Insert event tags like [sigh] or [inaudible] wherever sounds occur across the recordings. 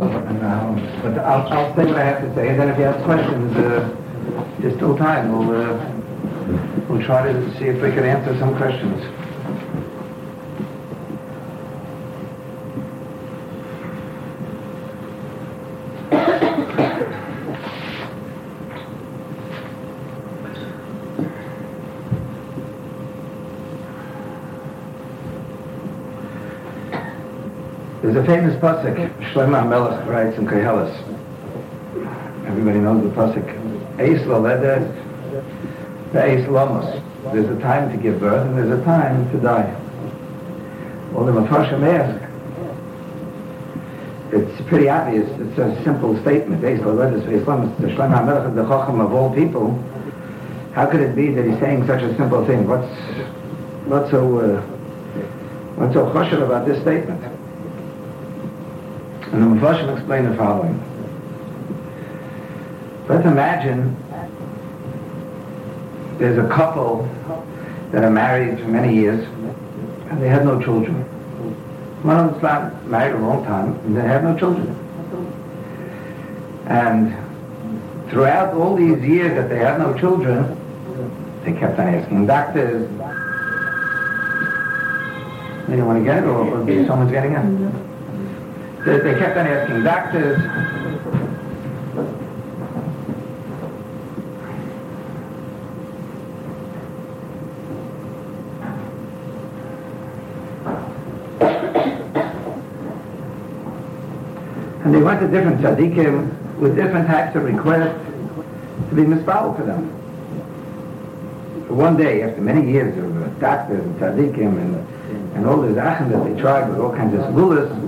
But I'll, I'll say what I have to say, and then if you have questions, uh, there's still time. We'll, uh, we'll try to see if we can answer some questions. Famous pasuk Shlomo HaMelech writes in Koheles. Everybody knows the pasuk. Eis loledet, ve'eis lomos. There's a time to give birth and there's a time to die. Well, the Mepharshim ask, it's pretty obvious. It's a simple statement. Eis loledet, ve'eis lomos. The Shlomo HaMelech the Chacham of all people. How could it be that he's saying such a simple thing? What's, what's so, uh, what's so choshev about this statement? And the Mepharshim explain the following. Let's imagine there's a couple that are married for many years and they had no children. One of them's not married a long time and they have no children. And throughout all these years that they had no children, they kept on asking doctors, you want to get it or someone's getting it? They, they kept on asking doctors. And they went to different tzaddikim with different types of requests to be mispal for them. One day, after many years of uh, doctors and tzaddikim and, and all the zachem that they tried with all kinds of segulas,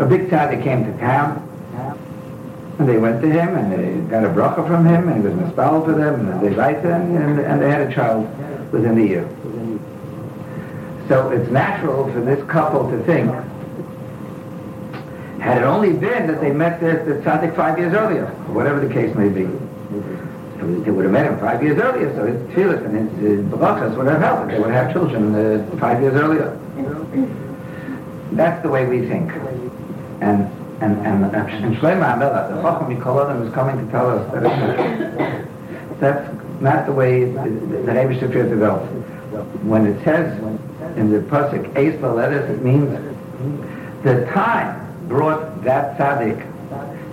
a big tzaddik came to town, and they went to him, and they got a bracha from him, and he was mispal for them, and they liked him, and, and they had a child within a year. So it's natural for this couple to think, had it only been that they met the, the tzaddik five years earlier, or whatever the case may be, they would have met him five years earlier, so his tefillah and his, his brachas would have helped. They would have children uh, five years earlier. That's the way we think. And and and and Shlomo HaMelech, the Chacham Mikol is coming to tell us that that's not the way Abish appears to go. When it says in the pasuk Eis letters, it means the time brought that tzaddik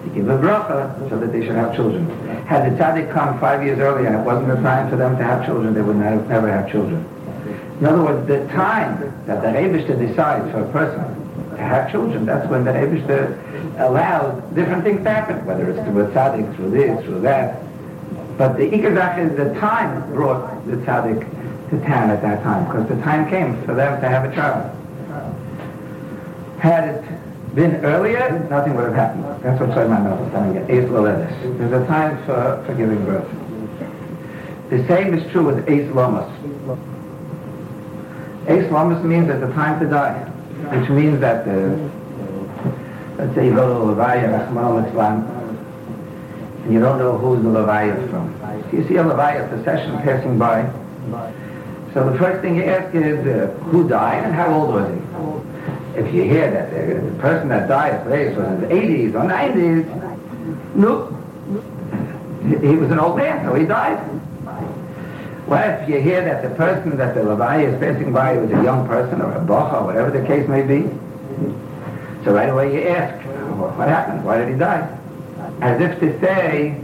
to give a bracha so that they should have children. Had the tzaddik come five years earlier and it wasn't the time for them to have children, they would not, never have children. In other words, the time that the Rebishter decides for a person have children, that's when the Rebishter allowed different things to happen, whether it's through a tzaddik, through this, through that. But the Ikazach is the time brought the tzaddik to town at that time, because the time came for them to have a child. Had it been earlier, nothing would have happened. That's what HaMelech is telling you. Eis Loledes. There's a time for, for giving birth. The same is true with Eis Lomas. Eis Lomas means at the time to die, which means that the, let's say you go to Levaya, Rachman Litzlan, and you don't know who's the Levaya from. You see a Levaya procession passing by. So the first thing you ask is uh, who died and how old was he? If you hear that the, the person that died today was in the 80s or 90s, no, he was an old man, so he died. Well, if you hear that the person that the Levi is passing by was a young person or a bocha or whatever the case may be, so right away you ask, what happened? Why did he die? As if to say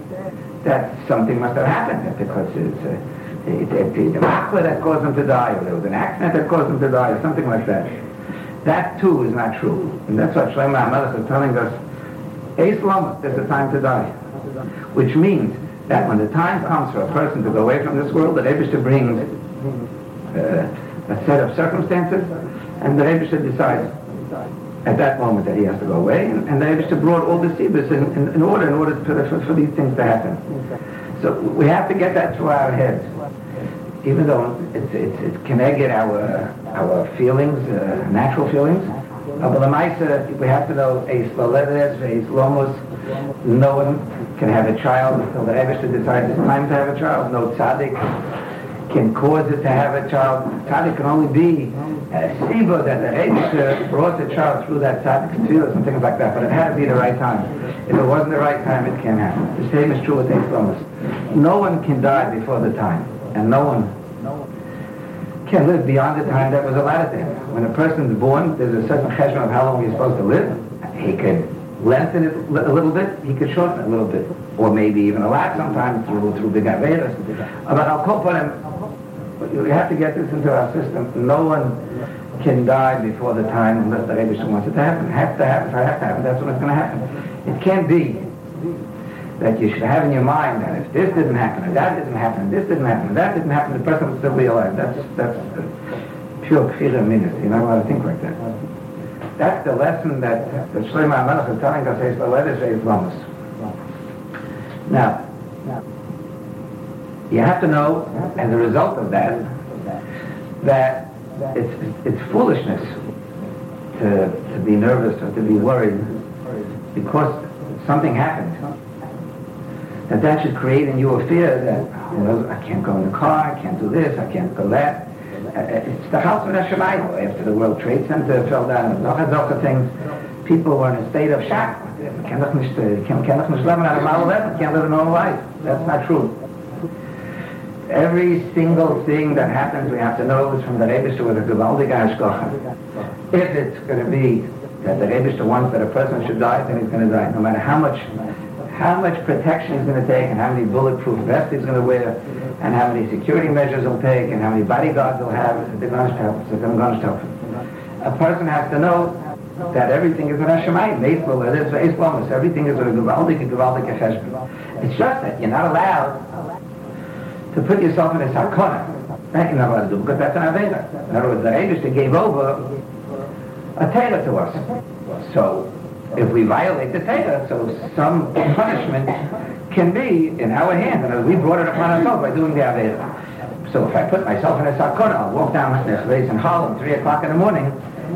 that something must have happened because it's uh, it, it, it, the makla that caused him to die, or there was an accident that caused him to die, or something like that. That too is not true. And that's what Shlomo HaMelech is telling us. Eis Lomas, there's a time to die. Which means that when the time comes for a person to go away from this world, the Rebbe brings uh, a set of circumstances, and the Rebbe decides at that moment that he has to go away, and, and the Rebbe brought all the sibus in, in, in, order in order for, for, for, these things to happen. So we have to get that through our heads, even though it's, it's, it can get our our feelings, uh, natural feelings. But we have to know a sloledes, a slomos. No one can have a child until the Rebbe decides it's time to have a child. No tzaddik can cause it to have a child. Tzaddik can only be a siva that the Eibusher brought the child through that tzaddik tefillah and things like that. But it had to be the right time. If it wasn't the right time, it can't happen. The same is true with Eitzlomas. No one can die before the time, and no one can live beyond the time that was allotted to him. When a person is born, there's a certain cheshbon of how long he's supposed to live. He could lengthen it a little bit, he could shorten it a little bit, or maybe even a lot sometimes through through big averas. But I'll call upon him. We have to get this into our system. No one can die before the time unless the Rebbe wants it to happen. Has to happen. If it has to happen, that's when it's going to happen. It can't be that you should have in your mind that if this didn't happen, that didn't happen, this didn't happen, that didn't happen, the person would still be alive. That's that's pure kfira minus. You're not allowed to think like that. That's the lesson that, that Shlomo HaMelech is telling us is the letters is Lomas. Now, you have to know, as a result of that, that it's, it's foolishness to, to be nervous or to be worried because something happened. That that should create in you a fear that, you know, I can't go in the car, I can't do this, I can't go that. Uh, it's the house of Neshamayim. After the World Trade Center fell down, and all kinds of things, people were in a state of shock. Can't live a normal life. That's not true. Every single thing that happens, we have to know is from the Rebbe with a gewaldige Hashgacha. If it's going to be that the Rebbe wants that a person should die, then he's going to die, no matter how much how much protection he's going to take and how many bulletproof vests he's going to wear and how many security measures he'll take and how many bodyguards he'll have. It's a person has to know that everything is in Hashemayim, it is everything is a Givaldik, a Givaldik, a Cheshbon. It's just that you're not allowed to put yourself in a sakona. That you're not allowed to do, because that's an Aveda. In other words, the Abishta gave over a tailor to us. So, if we violate the Torah, so some punishment can be in our hands, and we brought it upon ourselves by doing the Aveda. So if I put myself in a sakona, I'll walk down this place in Harlem, 3 o'clock in the morning,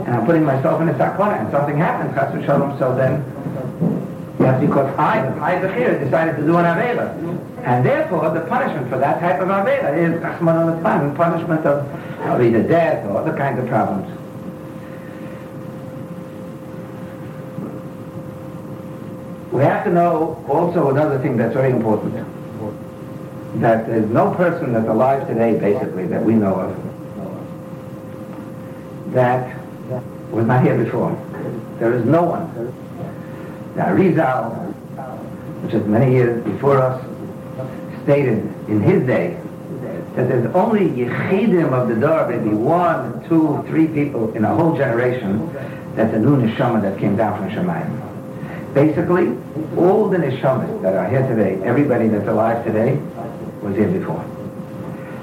and I'm putting myself in a sakona, and something happens, chas v'shalom, so then, that's because I, I Bechir, decided to do an Aveda. And therefore, the punishment for that type of Aveda is, punishment of, of either death or other kinds of problems. We have to know also another thing that's very important. That there's no person that's alive today, basically, that we know of, that was not here before. There is no one. Now, Arizal, which is many years before us, stated in his day that there's only Yechidim of the Dor, maybe one, two, three people in a whole generation, that's a new neshama that came down from Shemayim. Basically, all the neshamas that are here today, everybody that's alive today, was here before.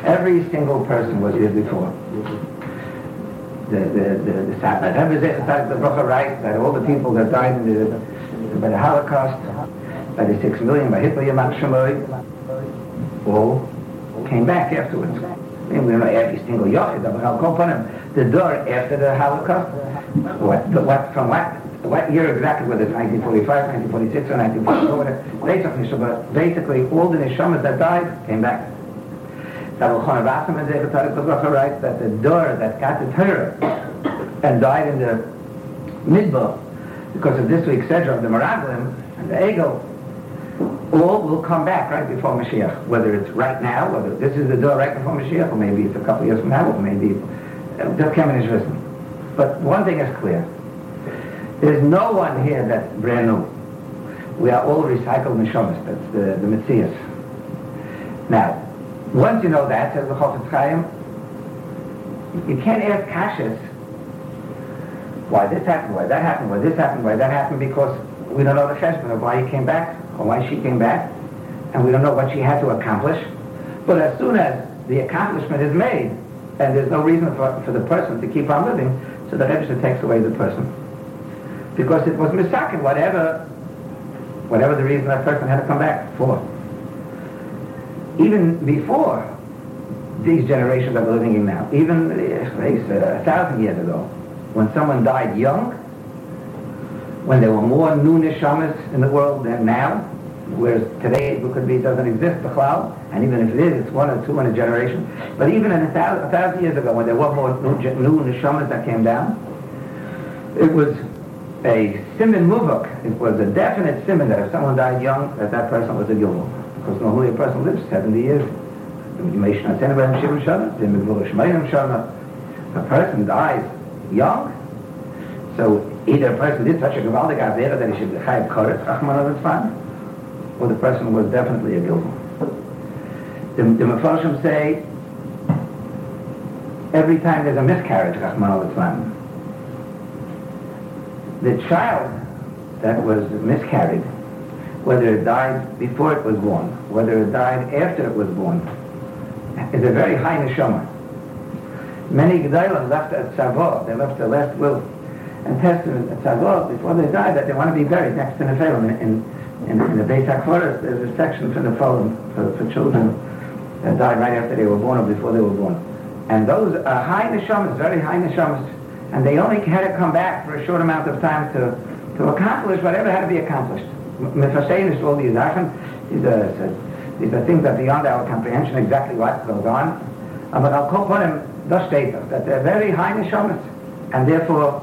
Every single person was here before. The the the the Rebbe the Bracha writes that all the people that died in the, by the Holocaust, by the six million, by Hitler Yamach Shemoy, all came back afterwards. And we don't know every single Yochid, but I'll call upon him. The door after the Holocaust, what, what, from what what year exactly, whether it's 1945, 1946, or 1944, but basically all the neshamas that died came back. Reb Elchonon Wasserman writes that the door that got the Torah and died in the Midbar because of this week's Sedra of the Meraglim and the Egel, all will come back right before Mashiach, whether it's right now, whether this is the door right before Mashiach, or maybe it's a couple of years from now, or maybe uh, just coming is risen. But one thing is clear. There's no one here that's brand new. We are all recycled neshamas. That's the, the Metzias. Now, once you know that, says the Chofetz Chaim, you can't ask kashas why this happened, why that happened, why this happened, why that happened, because we don't know the cheshbon of why he came back or why she came back, and we don't know what she had to accomplish. But as soon as the accomplishment is made, and there's no reason for, for the person to keep on living, so the Rebbe takes away the person because it was misakin, whatever, whatever the reason that person had to come back for. Even before these generations that we're living in now, even uh, a thousand years ago, when someone died young, when there were more new neshamas in the world than now, Whereas today it could be doesn't exist, the cloud, and even if it is, it's one or two in a generation. But even in a thousand, a thousand years ago, when there were more new, new neshamas that came down, it was a simon muvak. It was a definite simon that if someone died young, that that person was a gilmul. Because normally a person lives 70 years. A person dies young, so either a person did such a gewaltig avera that he should chayav koretz, Rahman al or the person was definitely a gilmul. The, the Mepharshim say every time there's a miscarriage, Rahman al the child that was miscarried, whether it died before it was born, whether it died after it was born, is a very high neshama. Many Gedalim left at Tzavor, they left the last will and testament at Tzavor before they died that they want to be buried next to Nephilim. In, in, in the Beis HaKvoros, there's a section for Nephilim, for, for children that died right after they were born or before they were born. And those are high neshamas, very high neshamas, and they only had to come back for a short amount of time to, to accomplish whatever had to be accomplished. Mefasein is all these actions. These are, these are things that beyond our comprehension exactly what goes on. Uh, but I'll call them the state that they're very high neshamas, and therefore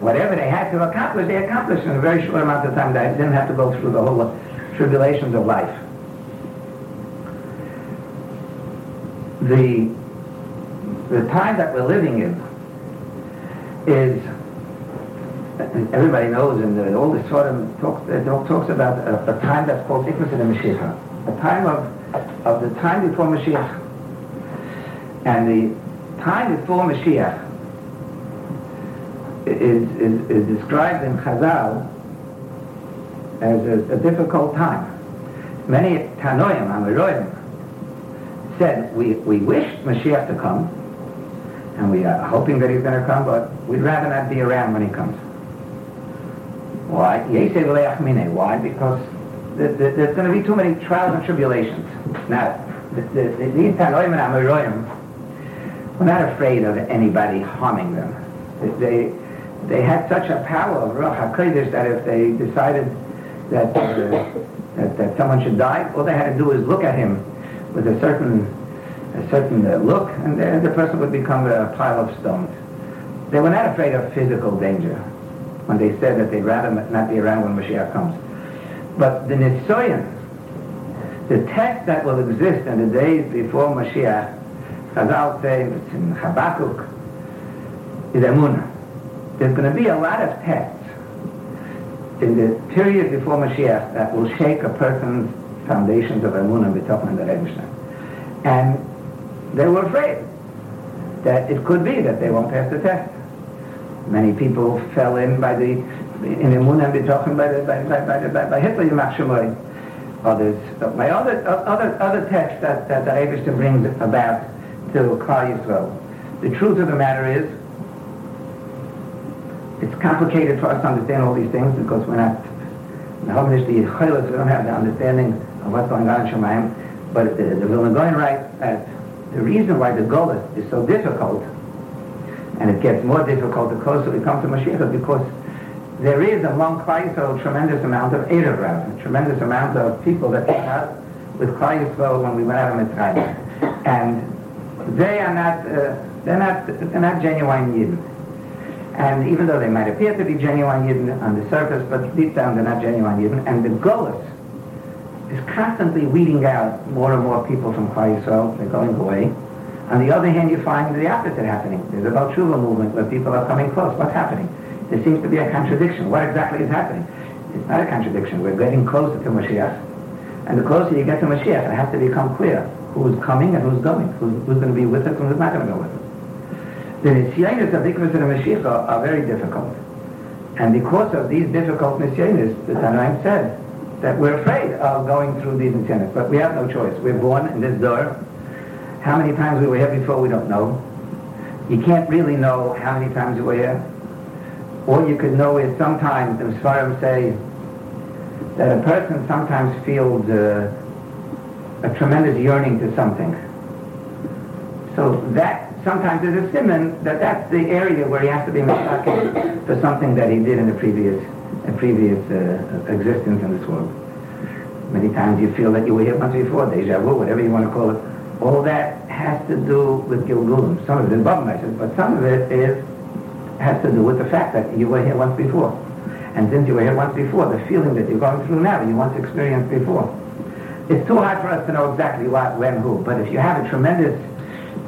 whatever they had to accomplish, they accomplished in a very short amount of time. They didn't have to go through the whole tribulations of life. The the time that we're living in is and everybody knows the, all this sort talks, uh, talks about a, a, time that's called Ikmas the Mashiach, a time of, of the time before Mashiach. And the time before Mashiach is, is, is described in Chazal as a, a difficult time. Many Tanoim, Amoraim, said, we, we wish Mashiach to come, and we are hoping that he's going to come, but we'd rather not be around when he comes. Why? Why? Because there's going to be too many trials and tribulations. Now, these Tanoim and Amoraim were not afraid of anybody harming them. They, they had such a power of Ruach HaKodesh that if they decided that, uh, that, that someone should die, all they had to do is look at him with a certain a certain uh, look, and the, the person would become a pile of stones. They were not afraid of physical danger when they said that they'd rather not be around when Mashiach comes. But the Nisoyan, the test that will exist in the days before Mashiach, Chazal say, in Habakkuk, is Emunah. There's going to be a lot of tests in the period before Mashiach that will shake a person's foundations of Emunah, B'tochen, and the And they were afraid that it could be that they won't pass the test. Many people fell in by the in Emun and B'tochen by the by by by, by, by Hitler Yimach Others, my other other other text that that the Eibershter brings about to Klal Yisrael. The truth of the matter is, it's complicated for us to understand all these things because we're not the we don't have the understanding of what's going on in Shemayim. But the, the Vilna Gaon writes that the reason why the Golas is so difficult, and it gets more difficult the closer we come to Mashiach, because there is among Klal Yisrael a tremendous amount of Erev a tremendous amount of people that came out with Yisrael when we went out of Mitzrayim. And they are not, uh, they're not, they're not genuine Yidden. And even though they might appear to be genuine Yidden on the surface, but deep down they're not genuine Yidden. And the Golas is constantly weeding out more and more people from Klal Yisrael. They're going away. On the other hand, you find the opposite happening. There's a Baal Tshuva movement where people are coming close. What's happening? There seems to be a contradiction. What exactly is happening? It's not a contradiction. We're getting closer to Mashiach. And the closer you get to Mashiach, it has to become clear who's coming and who's going, who's, who's going to be with us and who's not going to go with us. The Nisyanis of Ikvus and Mashiach are, are very difficult. And because of these difficult Nisyanis, the Tanaim said, that we're afraid of going through these incentives. But we have no choice. We're born in this door. How many times we were here before, we don't know. You can't really know how many times you were here. All you could know is sometimes, the Sfarim say, that a person sometimes feels uh, a tremendous yearning to something. So that sometimes is a simon that that's the area where he has to be mistaken for something that he did in the previous previous uh, existence in this world. Many times you feel that you were here once before, deja vu, whatever you want to call it. All that has to do with Gilgulim. Some of it is Bubmeshers, but some of it is has to do with the fact that you were here once before. And since you were here once before, the feeling that you're going through now, you once experienced before. It's too hard for us to know exactly what, when, who. But if you have a tremendous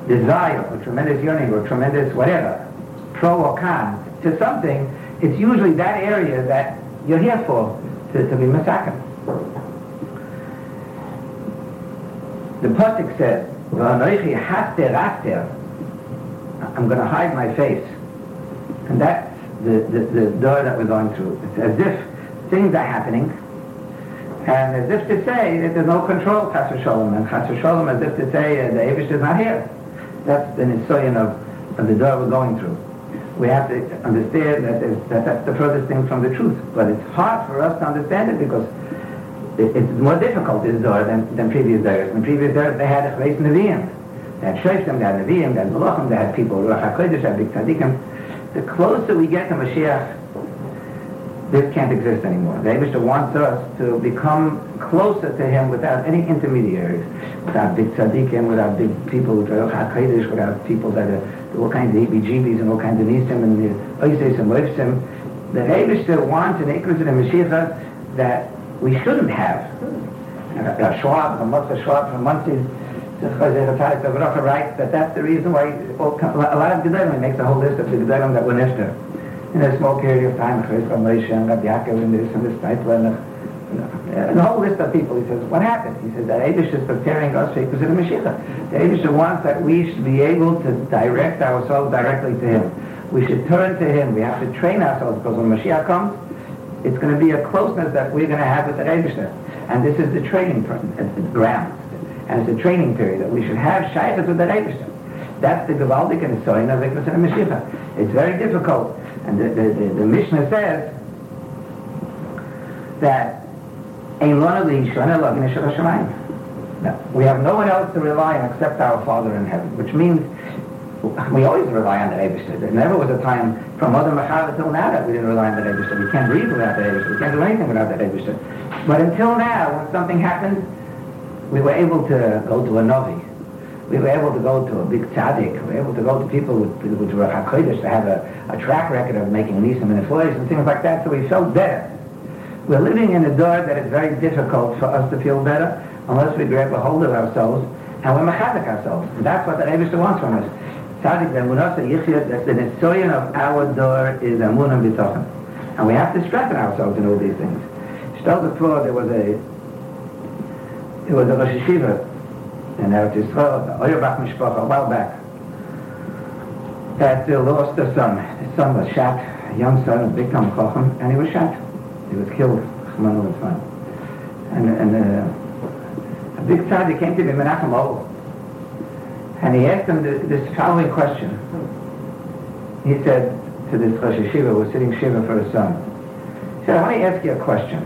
desire, or tremendous yearning, or tremendous whatever, pro or con, to something, it's usually that area that you're here for, to, to be massacred. The Pasuk says, I'm going to hide my face. And that's the, the, the door that we're going through. It's as if things are happening, and as if to say that there's no control, Chas Shalom, and Chas Shalom as if to say uh, the Abish is not here. That's the nisoyan of, of the door we're going through. We have to understand that, that that's the furthest thing from the truth. But it's hard for us to understand it because it, it's more difficult, this door, than, than previous doors. In previous doors, they had a Chveis Nevi'im. They had Shoftim, they had Nevi'im, they had Malachim, they had people, Ruach HaKodesh, had Big Tzadikim the closer we get to Mashiach, this can't exist anymore. The Abishta wants us to become closer to him without any intermediaries, without big tzaddikim, without big people, without HaKadosh, without people that are all kinds of EBGBs and all kinds of nisim and the oises and loifsim. The Abishta wants an Ikras and Mashiach that we shouldn't have. A Schwab, a Mother Schwab from Muncie, the writes that that's the reason why a lot of Gedolim makes a whole list of the Gedolim that were nifter. In a small period of time, and Rabbi Yaakov and this and this type and a whole list of people. He says, what happened? He says that Abish is preparing us for the Mashiach. The Abish wants that we should be able to direct ourselves directly to Him. We should turn to Him. We have to train ourselves because when Mashiach comes, it's going to be a closeness that we're going to have with the Abish. And this is the training the uh, ground and it's a training period that we should have shaykhs with the Rebbeinu. That's the Gavaldik and the Soin of and Mashiach. It's very difficult. And the, the, the, the Mishnah says that Hashemayim. We have no one else to rely on except our Father in heaven, which means we always rely on the Eibishter. There never was a time from Mother Machava till now that we didn't rely on the Eibishter. We can't breathe without the Eibishter. We can't do anything without the Eibishter. But until now, when something happened, we were able to go to a Novi. We were able to go to a big tzaddik. We were able to go to people with, with Ruach HaKodesh to have a, a track record of making nisim and employees and things like that, so we felt better. We're living in a door that is very difficult for us to feel better unless we grab a hold of ourselves and we're mechazik ourselves. And that's what the Rebbe wants from us. Tzaddik, the Munasa that the historian of our door is Amunah B'tochen. And we have to strengthen ourselves in all these things. Stel before there was a he was a Rosh Yeshiva in Eretz Yisrael, the Oyabach Mishpacha, a while back. Had lost a son. His son was shot, a young son, a big Tom Chochem, and he was shot. He was killed, Chmanu Litzman. And, and uh, a big tzaddik came to me, Menachem Ol, and he asked him this, following question. He said to this Rosh Yeshiva who was sitting Shiva for his son, he said, I want to ask you a question.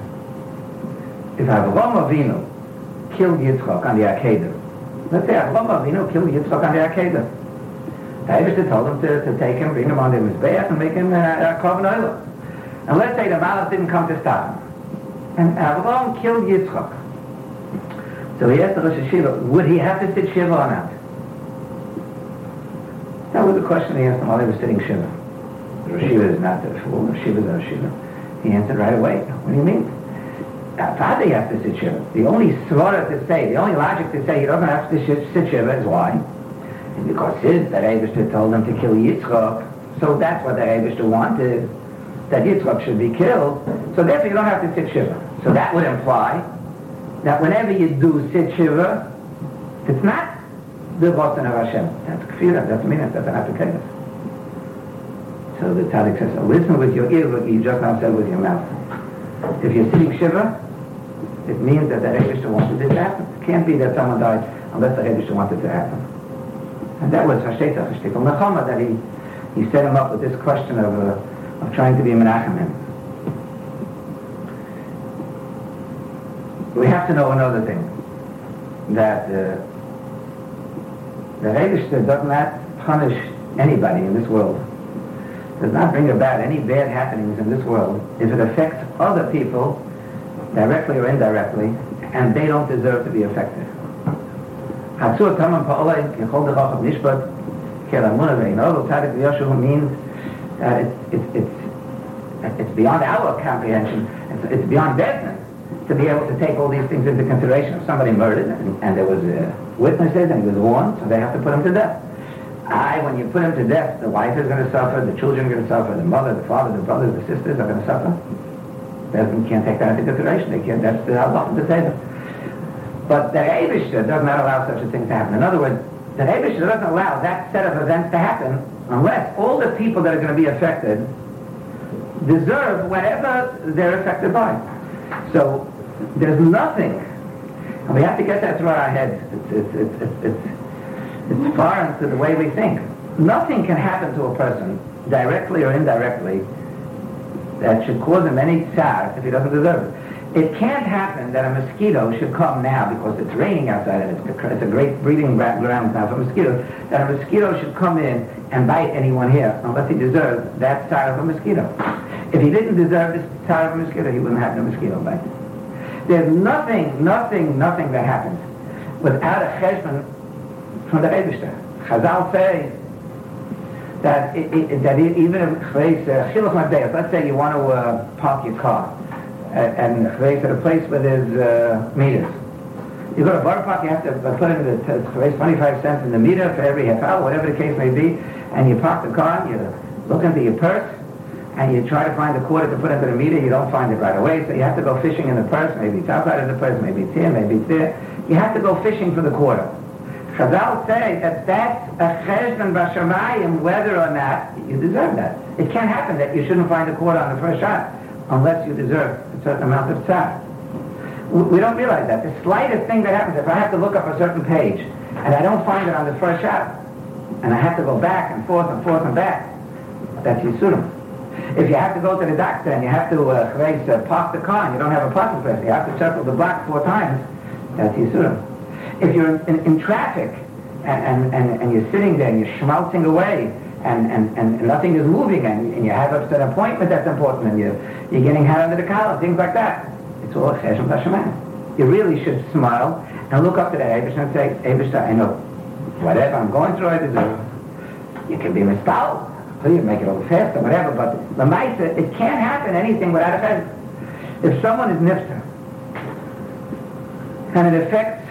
If Avraham Avinu killed Yitzchak on the Akedah. Let's say Avram Avinu killed Yitzchak on the Akedah. Eibishter told him to, to take him, bring him on the Mizbeach and make him uh, a Korban Oilah. And let's say the Malach didn't come to stop him. And Avram killed Yitzchak. So he asked the Rosh Yeshiva, would he have to sit Shiva or not? That was the question he asked him while he was sitting Shiva. Rosh Yeshiva is not the fool, Rosh Yeshiva is Rosh Yeshiva. He answered right away, what do you mean? Father has to sit Shiva. The only svara to say, the only logic to say you don't have to sit Shiva is why? And because his, that Abishter told him to kill Yitzchak, so that's what the Abishter wanted, that Yitzchak should be killed, so therefore you don't have to sit Shiva. So that would imply that whenever you do sit Shiva, it's not the Boston of Hashem. That's kfira, that's meaning, that's an application. So the Tzaddik says, listen with your ear what you just now said with your mouth. If you're sitting Shiva, it means that the Rebbe wanted it to happen. It can't be that someone died unless the Rebbe wanted it to happen. And that was Hashteta Hashtikal Nechama, that he, he set him up with this question of, uh, of trying to be Menachem We have to know another thing, that uh, the Rebbe does not punish anybody in this world does not bring about any bad happenings in this world if it affects other people directly or indirectly and they don't deserve to be affected. Hatzur Tamam Pa'olay, Kechol Derach of Nishbat, Kelamuna Ve'inol, Tzadik Yoshu means that it's, it's, it's, it's beyond our comprehension, it's, it's beyond business to be able to take all these things into consideration. If somebody murdered and, and there was uh, witnesses and he was warned, so they have to put him to death. I, when you put him to death, the wife is going to suffer, the children are going to suffer, the mother, the father, the brothers, the sisters are going to suffer. They can't take that into consideration. They can't, that's the to say. But the Abishter does not allow such a thing to happen. In other words, the Abishter doesn't allow that set of events to happen unless all the people that are going to be affected deserve whatever they're affected by. So there's nothing, and we have to get that through our heads. It's, it's, it's, it's, it's, it's foreign to the way we think. Nothing can happen to a person, directly or indirectly, that should cause him any sad if he doesn't deserve it. It can't happen that a mosquito should come now because it's raining outside and it's a, it's a great breeding ground now for mosquitoes, that a mosquito should come in and bite anyone here unless he deserves that side of a mosquito. If he didn't deserve this side of a mosquito, he wouldn't have no mosquito bite. There's nothing, nothing, nothing that happens without a cheshbon from the Eibishter. Chazal say that, it, it, that even if uh, let's say you want to uh, park your car and place at a place where there's uh, meters. You go to bar park, you have to put in the place 25 cents in the meter for every half hour, whatever the case may be, and you park the car, you look into your purse, and you try to find the quarter to put into the meter, you don't find it right away, so you have to go fishing in the purse, maybe it's outside of the purse, maybe it's here, maybe it's there. You have to go fishing for the quarter. Chazal say that that's a cheshbon b'shamayim, whether or not you deserve that. It can't happen that you shouldn't find a quarter on the first shot unless you deserve a certain amount of tzar. We don't realize that. The slightest thing that happens, if I have to look up a certain page and I don't find it on the first shot, and I have to go back and forth and forth and back, that's Yisurim. If you have to go to the doctor and you have to uh, uh, park the car and you don't have a parking place, you have to circle the block four times, that's Yisurim. If you're in, in, traffic and, and, and, you're sitting there and you're schmaltzing away and, and, and nothing is moving and, and you have an appointment that's important and you're, you're getting hot under the collar, things like that, it's all Cheshem Tashaman. You really should smile and look up to that Abish and say, Abish, I know whatever I'm going through, I deserve. You can be misspelled you make it a little faster, whatever, but the Maisa, it can't happen anything without a. If someone is nifter, and it affects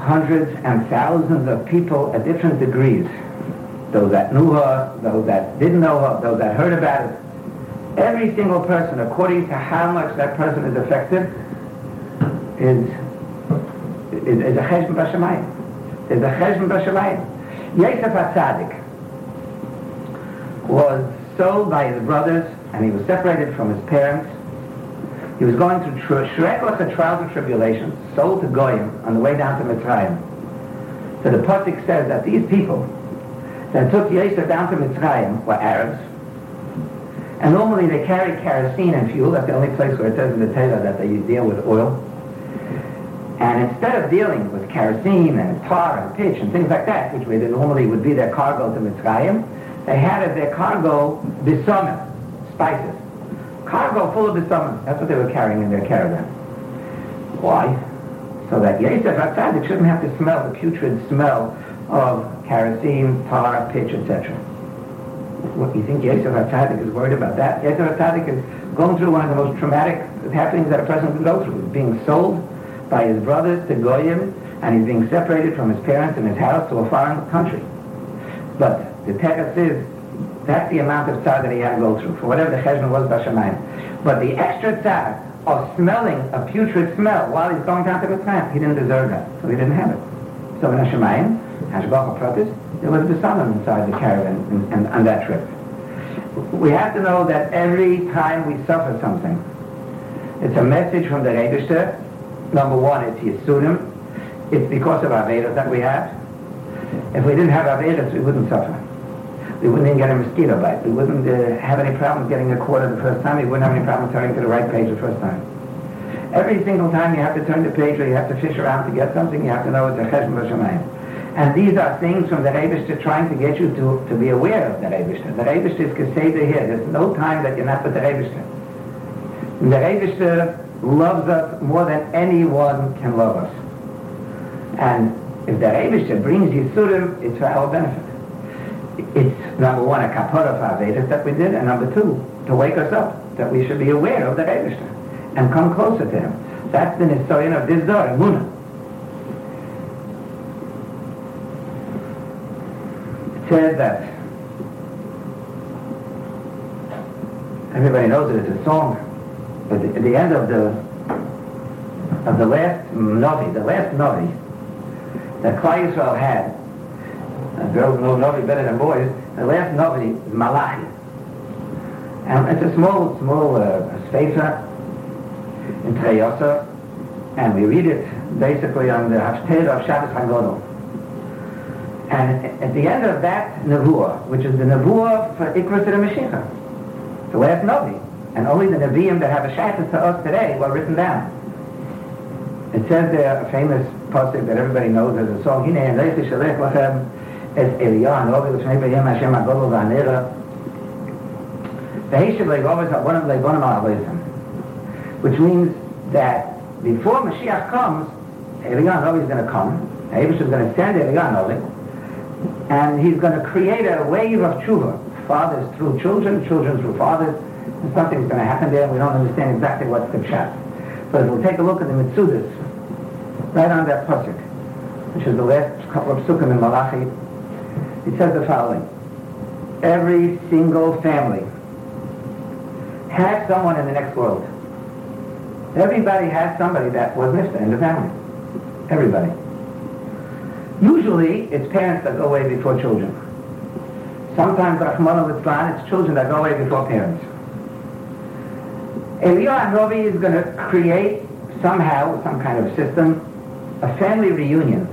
hundreds and thousands of people at different degrees, those that knew her, those that didn't know her, those that heard about it, every single person, according to how much that person is affected, is, is, a cheshbon b'shamayim. Is a cheshbon b'shamayim. Yosef HaTzadik, was sold by his brothers and he was separated from his parents. He was going through Shreklach trials and tribulations, sold to Goyim on the way down to Mitzrayim. So the Pasuk says that these people that took Yosef down to Mitzrayim were Arabs. And normally they carry kerosene and fuel. That's the only place where it says in the Torah that they deal with oil. And instead of dealing with kerosene and tar and pitch and things like that, which normally would be their cargo to Mitzrayim, they had as their cargo bisomim, spices. Cargo full of bisomim. That's what they were carrying in their caravan. Why? So that Yosef HaTzadik shouldn't have to smell the putrid smell of kerosene, tar, pitch, etc. What, do you think Yosef HaTzadik is worried about that? Yosef HaTzadik is going through one of the most traumatic happenings that a person can go through. Being sold by his brothers to Goyim, and he's being separated from his parents and his house to a foreign country. But the text is that's the amount of tzar that he had to go through, for whatever the cheshbon was b'shamayim. But the extra tzar of smelling a putrid smell while he's going down to the Mitzrayim, he didn't deserve that, so he didn't have it. So in Hashemayim, Hashgacha Pratis, there was the sun inside the caravan and on that trip. We have to know that every time we suffer something, it's a message from the Rebishter. Number one, it's Yisurim. It's because of our Vedas that we have. If we didn't have our Vedas, we wouldn't suffer. We wouldn't even get a mosquito bite. We wouldn't uh, have any problems getting a quarter the first time. We wouldn't have any problem turning to the right page the first time. Every single time you have to turn the page or you have to fish around to get something, you have to know it's a chesed b'shamayim. And these are things from the Rebishter trying to get you to, to be aware of the Rebishter. The Rebishter is Keseda here. There's no time that you're not with the Rebishter. The Rebishter loves us more than anyone can love us. And if the Rebbe brings you Yisurim, it's for our benefit. It's, number one, a kapara for Avedis that we did, and number two, to wake us up, that we should be aware of the Rebbe and come closer to him. That's the historian of this door, Muna. It says that everybody knows it, it's a song, but at the end of the of the last Navi, the last Navi that Klal Yisrael had, and girls know Navi better than boys, the last Navi is Malachi. And it's a small, small uh, space in Trei Asar, and we read it basically on the Haftarah of Shabbos HaGodol. And at the end of that Nevuah, which is the Nevuah for to the Mashiach, the last Navi, and only the Nevi'im that have a Shabbos to us today were written down. It says there, a famous pasuk that everybody knows as a song, Hine en leisi shalech lachem es Eliyah, Novi l'shnei b'yem Hashem HaGodol v'anera, V'heshiv le'govas ha'bonim le'bonim ha'avosim which means that before Mashiach comes, Eliyahu Novi is going to come, Abish is going to send Eliyahu Novi, and he's going to create a wave of tshuva, fathers through children, children through fathers, and something's going to happen there, we don't understand exactly what's the pshat. But if we'll take a look at the Mitzudas, right on that pasuk, which is the last couple of sukkim in Malachi, it says the following, every single family has someone in the next world Everybody has somebody that was nifta in the family. Everybody. Usually, it's parents that go away before children. Sometimes, Rahman it's children that go away before parents. Eliyahu Novi is going to create somehow, some kind of system, a family reunion.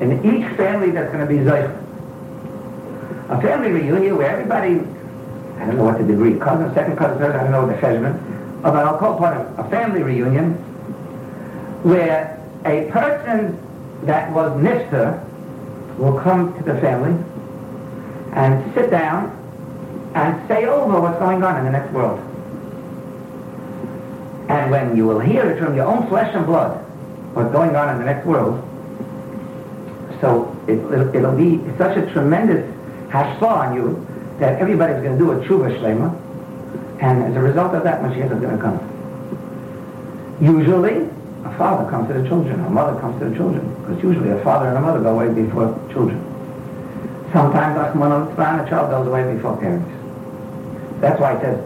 In each family that's going to be Zaycha. A family reunion where everybody, I don't know what the degree, cousin, second cousin, third, I don't know the cheshbon, of what I'll call of a family reunion, where a person that was nifter will come to the family and sit down and say over what's going on in the next world. And when you will hear it from your own flesh and blood, what's going on in the next world, so it, will be such a tremendous hashpah on you that everybody's going to do a tshuva shlema, and as a result of that, Mashiach is going to come. Usually, a father comes to the children, a mother comes to the children, because usually a father and a mother go away before children. Sometimes, a child goes away before parents. That's why it says,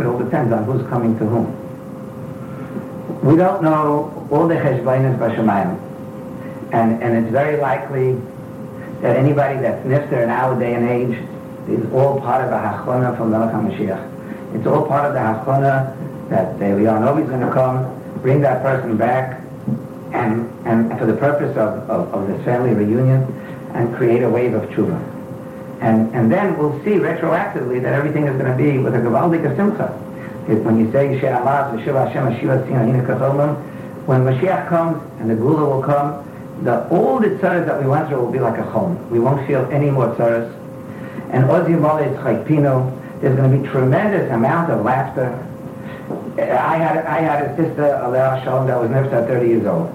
it all depends on who's coming to whom. We don't know all the cheshbainas b'shemayim, and and it's very likely that anybody that's nifter in our day and age is all part of the Hachona from Melech HaMashiach. It's all part of the Hachona that they, we are always going to come, bring that person back, and, and for the purpose of, of, of this family reunion, and create a wave of tshuva. And, and then we'll see retroactively that everything is going to be with a Gavaldik Simcha. When you say She'amaz, Shiva Hashem, Shiva when Mashiach comes and the Gula will come, the, all the tzaras that we went through will be like a home. We won't feel any more tzaras and Ozzy Molly Pino. There's going to be tremendous amount of laughter. I had I had a sister, Alea Shalom, that was never 30 years old.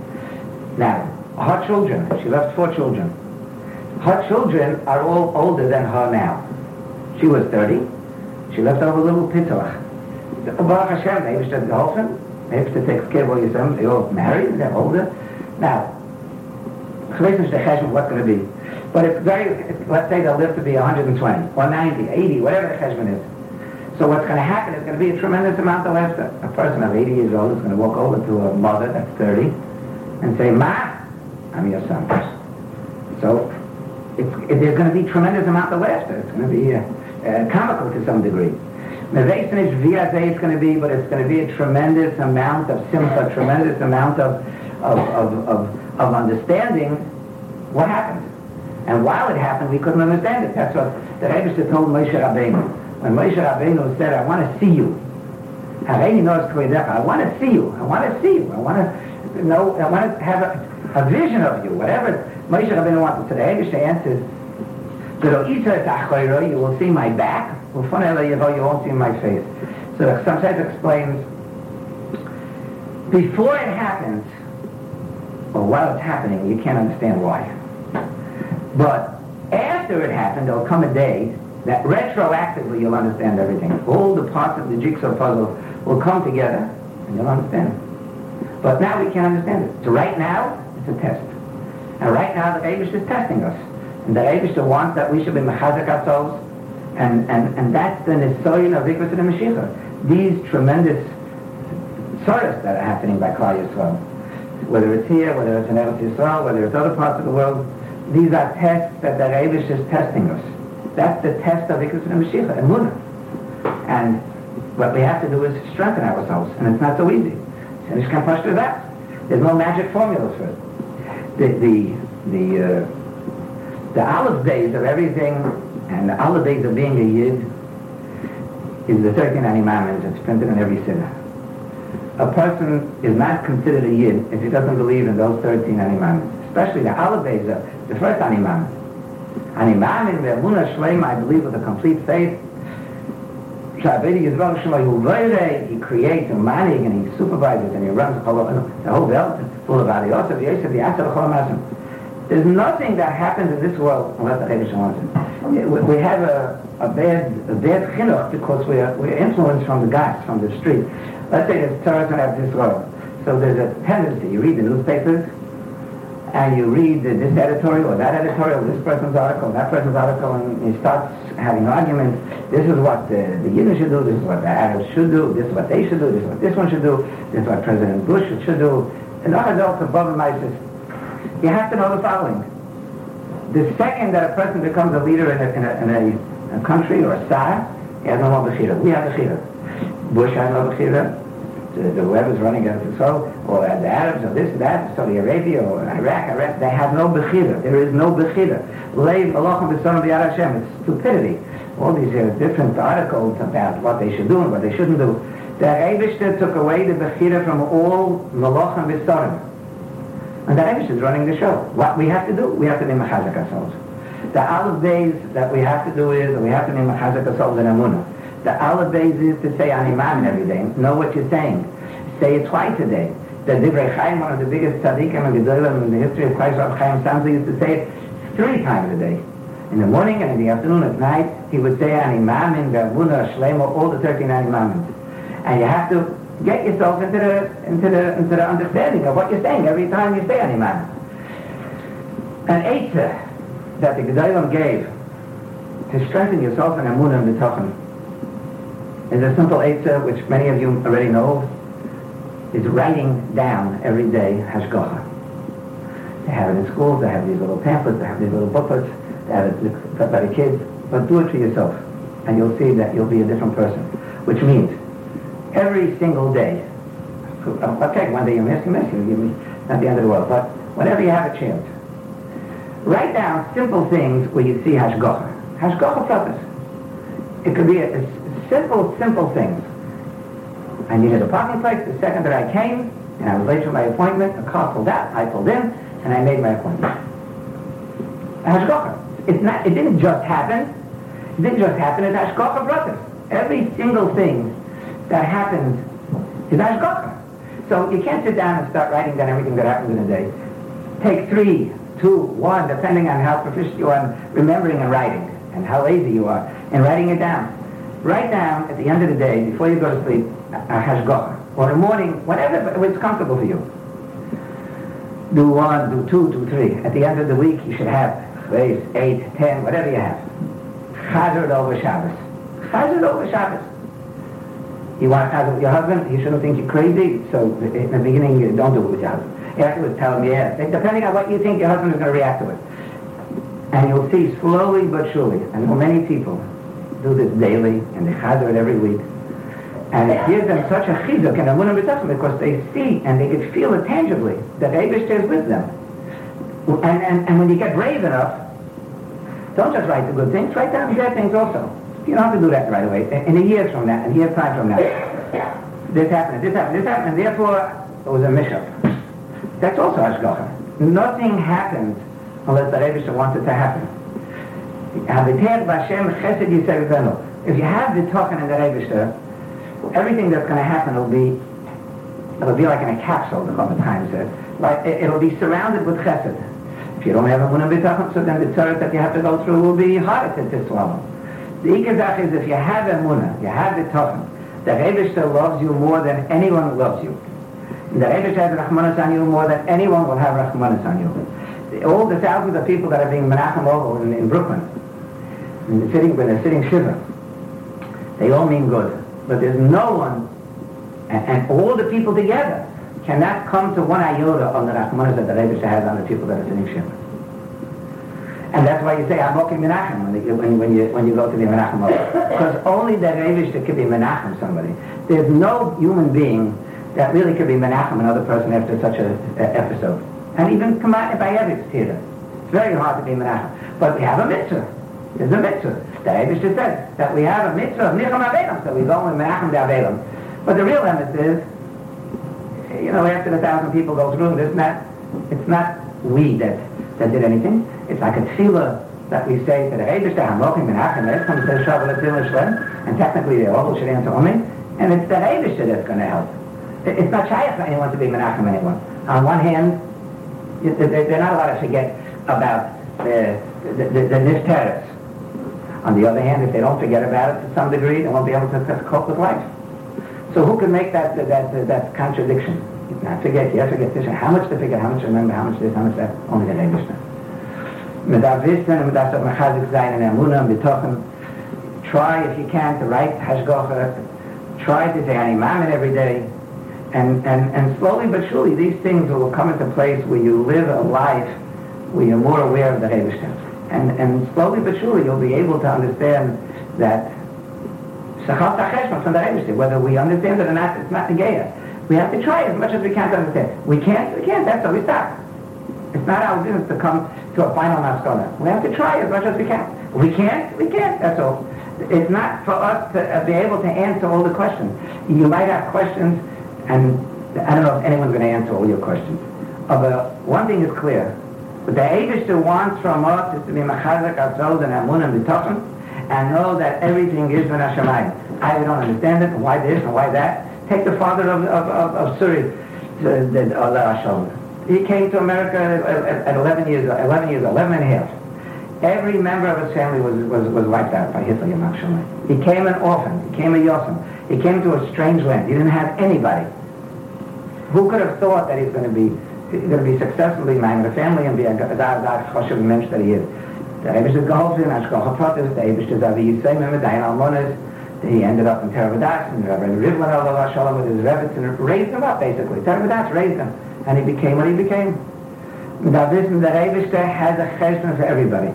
Now, her children, she left four children. Her children are all older than her now. She was 30. She left over a little pitach. Baruch Hashem, they used to geholfen. They used to take care of all your sons. They all married, they're older. Now, it's the hijab, what's going to be? But it's very, let's say they'll live to be 120 or 90, 80, whatever the cheshbon is. So what's going to happen is going to be a tremendous amount of laughter. A person of 80 years old is going to walk over to a mother that's 30 and say, Ma, I'm your son. So it, there's going to be tremendous amount of laughter. It's going to be uh, uh, comical to some degree. Nevesinish Viazeh is going to be, but it's going to be a tremendous amount of simcha, a tremendous amount of, of, of, of, of understanding what happened. And while it happened, we couldn't understand it. That's what the Rebbe told Moshe Rabbeinu. When Moshe Rabbeinu said, I want to see you. I want to see you. I want to see you. I want to know, I want to have a, a vision of you. Whatever Moshe Rabbeinu wanted to the Rebbe answers, you will see my back, you won't see my face. So the Chassam explains, before it happens, or while it's happening, you can't understand why. But after it happened, there'll come a day that retroactively you'll understand everything. All the parts of the jigsaw puzzle will come together and you'll understand it. But now we can't understand it. So right now, it's a test. And right now, the Abish is testing us. And the Abish wants that we should be mechazik ourselves. And, and, and that's the nisoyin of Ikvus and Mashiach. These tremendous sorrows that are happening by Klal Yisrael. Whether it's here, whether it's in Eretz Yisrael, whether it's other parts of the world, these are tests that the Abish is testing us. That's the test of Ikkus and Mashiach, and what we have to do is strengthen ourselves, and it's not so easy. There's no magic formulas for it. The, the, the, uh, the Aleph days of everything and the Aleph days of being a Yid is the certain animamins that's printed in every siddur. A person is not considered a Yid if he doesn't believe in those 13 animamins, especially the Aleph days of the first animamin. Animamin, the Abuna Shleim, I believe with a complete faith, he creates and manages and he supervises and he runs the whole world full of aliyot of Yosef, the Asher Chol there's nothing that happens in this world unless the Chedesh wants it. We have a, a bad a bad chinuch because we are, we're influenced from the guys from the street. Let's say there's terrorists that have this world. So there's a tendency, you read the newspapers, and you read this editorial or that editorial, this person's article, that person's article, and he starts having arguments. This is what the, the Yidden should do, this is what the Arabs should do, this is what they should do, this is what this one should do, this is what President Bush should do. And other adults above says, you have to know the following. The second that a person becomes a leader in a, in a, in a, a country or a star, he has no more Bechira. We have Bechira. Bush has no Bechira the, the whoever's running against Israel, or the Arabs, or this, and that, Saudi Arabia, or Iraq, Iraq, they have no bechira. There is no bechira. Leiv Malachim B'Son of Yad Hashem. It's stupidity. All these uh, different articles about what they should do and what they shouldn't do. The Eibishter took away the bechira from all Malachim B'Son. And the Eibishter is running the show. What we have to do, we have to be machazak ourselves. The olive days that we have to do is, we have to be machazak ourselves in Amunah. The olive days is to say Animam every day. Know what you're saying. Say it twice a day. The Divrei Chaim, one of the biggest tzaddikim and gedolim in the history of Christ, Chaim Samsa used to say it three times a day. In the morning and in the afternoon, at night, he would say Animam in the Gavuna, Shlemo, all the 13 Animamins. And you have to get yourself into the, into the, into the understanding of what you're saying every time you say Animam. An Eitzah uh, that the Gedolim gave to strengthen yourself in Amunah and B'tochen is a simple Eitzah, uh, which many of you already know, is writing down every day Hashgacha. They have it in schools, they have these little pamphlets, they have these little booklets, they have it by the kids, but do it for yourself, and you'll see that you'll be a different person. Which means, every single day, okay, one day you miss, you miss, you, you not the end of the world, but whenever you have a chance, write down simple things where you see Hashgacha. Hashgacha pratis. It could be a, a simple, simple things. I needed a parking place the second that I came, and I was late for my appointment. A car pulled out, I pulled in, and I made my appointment. Hashgacha. It's not, it didn't just happen. It didn't just happen, it's Hashgacha brothers. Every single thing that happens is Hashgacha. So you can't sit down and start writing down everything that happens in a day. Take three, two, one, depending on how proficient you are in remembering and writing, and how lazy you are in writing it down. Write down at the end of the day, before you go to sleep, a hashgacha. Or in the morning, whatever it's comfortable for you. Do one, do two, do three. At the end of the week, you should have eight, eight, ten, whatever you have. Chazer over Shabbos. Chazer over Shabbos. You want to with your husband, he shouldn't think you're crazy, so in the beginning, you don't do it with your husband. Afterwards, tell him yes. Depending on what you think your husband is going to react to it. And you'll see slowly but surely, and many people, do this daily, and they chazar it every week. And it gives them such a chizuk and amunah b'tachim because they see and they can feel it tangibly that Eibishter is with them. And, and, and when you get brave enough, don't just write the good things, write down the bad things also. You don't have to do that right away. In a year from now, in a year's time from now, this happened, this happened, this happened, and therefore it was a mishap. That's also hashgacha. Nothing happens unless the Rebbe wants it to happen. If you have the Tochen in the Rebishter, everything that's going to happen will be, it'll be like in a capsule, the Chofetz Chaim said. Like, it, will be surrounded with chesed. If you don't have a munah bitachon, so then the tzarek that you have to go through will be harder to, swallow. The ikazach is if you have a munah, you have the tachon, the Rebishter loves you more than anyone loves you. The Rebishter has Rahmanas on you more than anyone will have Rahmanas on you. All the thousands of people that are being Menachem over in, in Brooklyn, in the sitting, when they're sitting Shiva, they all mean good. But there's no one, and, and all the people together cannot come to one iota on the Rahmanas that the Rebishter has on the people that are sitting Shiva. And that's why you say Amokim Menachem when, you, when, when, you, when you go to the Menachem Because only the Rebishter could be Menachem somebody. There's no human being that really could be Menachem another person after such an episode. And even by Evik's theater. It's very hard to be Menachem. But we have a mitzvah. There's a mitzvah. The Rebishter said that we have a mitzvah of Nicham Avelim. So we go and Menachem the Avelim. But the real emphasis is, you know, after the thousand people go through this, not, it's not we that that did anything. It's like a tefillah that we say to the Eibishter, Hamokim Hachanes, comes to Shabbat Tefillah Shlem, and technically they all should answer only, and it's the Eibishter that's going to help. It's not shy for anyone to be Menachem anyone. On one hand, they're not allowed to forget about the, the, the, the. On the other hand, if they don't forget about it to some degree, they won't be able to, cope with life. So who can make that, that, that, contradiction? Not forget, yes, forget this, how much to forget, how much to remember, how much this, how much that, only the Englishman. Man darf wissen, man darf doch mechazik sein in betochen. Try, if you can, to write Hashgocha. Try to say Ani Mammon every day. And, and, and slowly but surely, these things will come into place where you live a life where you're more aware of the Rebishter. And, and slowly but surely, you'll be able to understand that Shachal Tacheshma from the Rebishter, whether we understand it or not, it's not negated. We have to try as much as we can to understand. We can't, we can't, that's how we stop. It's not our business to come to a final maskana. We have to try as much as we can. We can't, we can't, that's all. It's not for us to uh, be able to answer all the questions. You might have questions, and I don't know if anyone's going to answer all your questions. Uh, but one thing is clear. What the Eibishter wants from us is to be machazak ourselves and amun and b'tochen, and know that everything is min Hashemayim. I don't understand it, why this and why that. Take the father of, of, of, of Suri, Allah He came to America at, at 11 years, 11 years, 11 and a half. Every member of his family was, was, was wiped out by Hitler, emotionally. He came an orphan. He came a Yosem. He came to a strange land. He didn't have anybody. Who could have thought that he's going to be going to be successfully man a family and be a dar choshev mensch that he is. Der Eibishter geholfen, Ashkocha Pratis, der Eibishter Zavi Yisrael, Memedayin Almonis, he ended up in Torah Vodaas, and Reverend Rivlin Allah Shalom with his Rebbe and raised him up basically. Torah Vodaas raised him, and he became what he became. Now this the Rebbe has a cheshbon for everybody.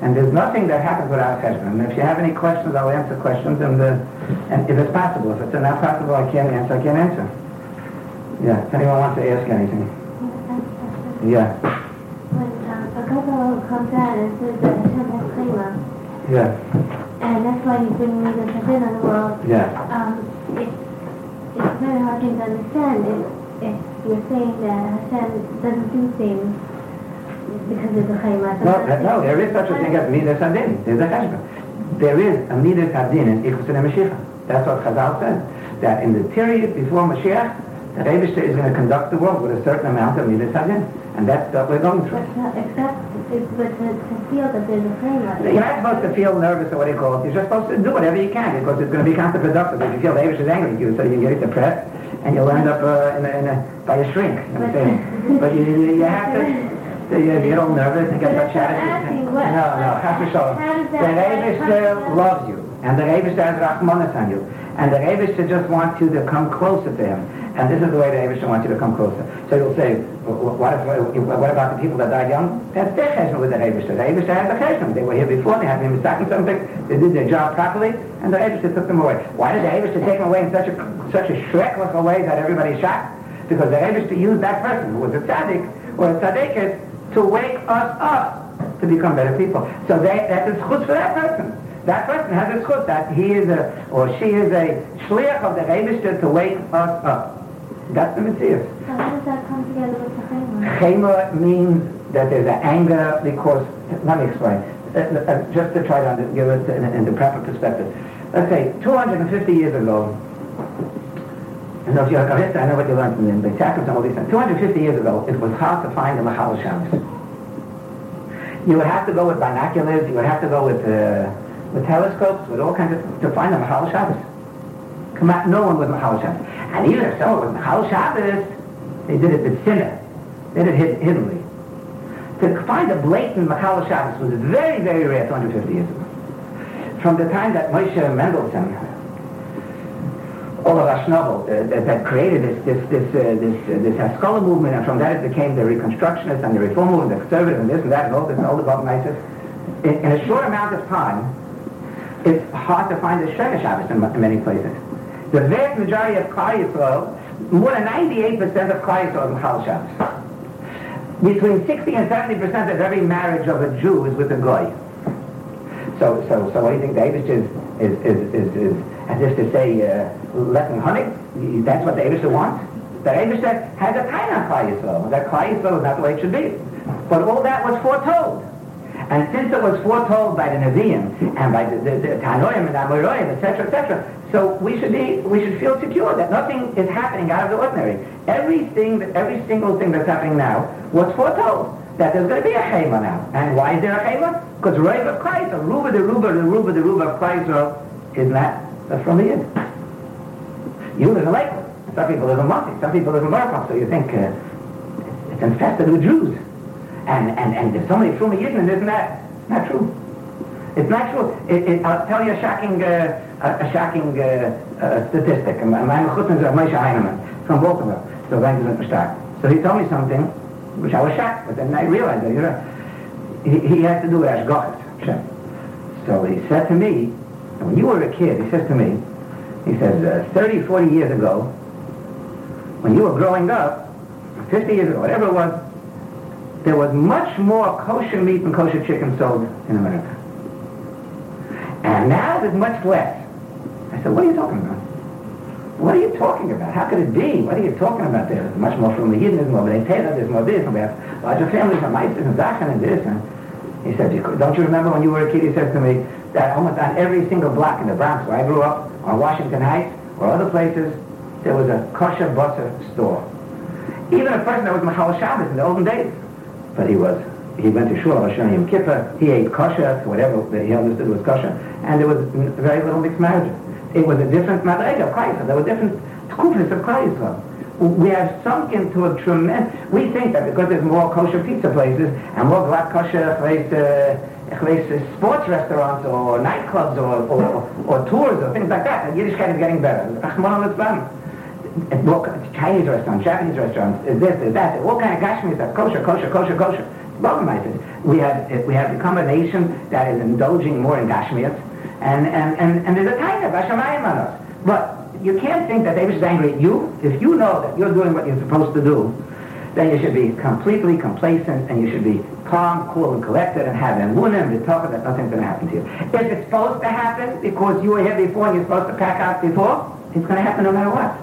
And there's nothing that happens without a cheshbon. And if you have any questions, I'll answer questions, and, uh, and if it's possible. If it's not possible, I can't answer, I can't answer. Yeah, if anyone wants to ask anything. Yeah. When um, a couple comes out and says that Hashem has Yeah and that's why you bring me the on the world. Yeah. Um, it, it's very hard to understand if you're uh, saying that Hashem doesn't do things because of the Chayma. No, uh, no, there is such a thing as Midas Adin. There's a Cheshbon. There is a Midas Adin in Ichus Mashiach. That's what Chazal says. That in the period before Mashiach, the Rebbe is going to conduct the world with a certain amount of Midas Adin. And that's what we're going through. Except, but to, to feel that there's a framework. You're not supposed to feel nervous or what do you call it. You're just supposed to do whatever you can because it's going to be counterproductive. If you feel the is angry with you, so you can get depressed and you'll end up uh, in a, in a, by a shrink. You know [laughs] but you, you, you have to you get a little nervous and get a chatty. No, no, have to show. The Rebbe loves you, and the Rebbe has Rachmanis on you, and the Rebbe just wants you to come closer to him. And this is the way the Abishah wants you to come closer. So you'll say, what, if, what about the people that died young? That's their cheshbon with the Abishah. The Abishah had the cheshbon. They were here before, they had been mistaken something, they did their job properly, and the Abishah took them away. Why did the Abishah take them away in such a, such a shrekless way that everybody's shocked? Because the Abishah used that person who was a tzaddik, or a tzaddikis, to wake us up to become better people. So they, that is chutz for that person. That person has a chutz that he is a, or she is a shliach of the Abishah to wake us up. That's the Mitzvah. So how does that come together with the Chema? Chema means that there's an anger because, let me explain, uh, uh, just to try to give it in, in the proper perspective. Let's say 250 years ago, And if you're a I know what you learned from the Beis and all these things. 250 years ago, it was hard to find a Machal Shabbos. You would have to go with binoculars, you would have to go with, uh, with telescopes, with all kinds of, to find a Machal Shabbos. No one was Machal Shabbos. And even if someone was Machal Shabbos, they did it with sinner. They did it hid- hiddenly. To find a blatant Machal Shabbos was very, very rare 250 years ago. From the time that Moshe Mendelssohn, Olav Ashnovel, uh, that, that created this this this uh, this uh, this Haskalah movement, and from that it became the Reconstructionist and the Reform movement, the Conservative, and this and that, and all this and all the Balkanizers. In, in a short amount of time, it's hard to find a Shemah Shabbos in many places. The vast majority of Klal Yisrael, more than 98% of Klal Yisrael is. Between 60 and 70% of every marriage of a Jew is with a Goy. So, so, so what do you think David is, is, is, is, is as if to say, uh, less than honey? That's what the Abishah wants? The Abishah has a kind on Yisrael. That Yisrael is not the way it should be. But all that was foretold. And since it was foretold by the Nevi'im and by the, the, the Tanoim and Amoroim, etc., etc., so we should be, we should feel secure that nothing is happening out of the ordinary. Everything, every single thing that's happening now was foretold that there's going to be a Chema now. And why is there a Chema? Because Reiv of Christ, the Ruba, the Ruba, the Ruba, the Ruba of Christ is not that from the Yid. You live in Lakewood. Some people live in Monsey. Some people live in Markham. So you think uh, it's infested with Jews. And, and, and there's so many from the Yid, isn't that not true? It's true. It, it, I'll tell you a shocking, uh, a, shocking uh, uh, statistic. A chutnez of Moshe Heinemann from Baltimore. So thank you for So he told me something, which I was shocked, but then I realized that, you know, he, he to do with Ashgochet. So he said to me, when you were a kid, he says to me, he says, uh, 30, 40 years ago, when you were growing up, 50 years ago, whatever it was, there was much more kosher meat and kosher chicken sold in America. And now there's much less. I said, what are you talking about? What are you talking about? How could it be? What are you talking about? There's much more from the there's more B'nai there's more this, and we have larger families, and mice, and Zachan, and this, and he said, don't you remember when you were a kid, he says to me, that almost on every single block in the Bronx where I grew up, on Washington Heights, or other places, there was a kosher busser store. Even a person that was Machal Shabbos in the olden days. But he was, he went to Shul, Rosh Yom Kippur, he ate kosher, whatever that he understood was kosher, and there was very little mixed marriages. It was a different madrega of Christ, there were different tkufis of Christ we have sunk into a tremendous, we think that because there's more kosher pizza places and more black kosher places, uh, uh, sports restaurants or nightclubs or, or, or, tours or things like that, that Yiddishkeit is getting better. Chinese restaurants, Japanese restaurants, is this, is that, all kind of gashmis kosher, kosher, kosher, kosher. We have, we have become a nation that is indulging more in gashmias, and, and, and, and there's a kind of Hashemayim on us. But you can't think that David is angry at you. If you know that you're doing what you're supposed to do, then you should be completely complacent and you should be calm, cool, and collected and have emunah and be talking that nothing's going to happen to you. If it's supposed to happen because you were here before and you're supposed to pack out before, it's going to happen no matter what.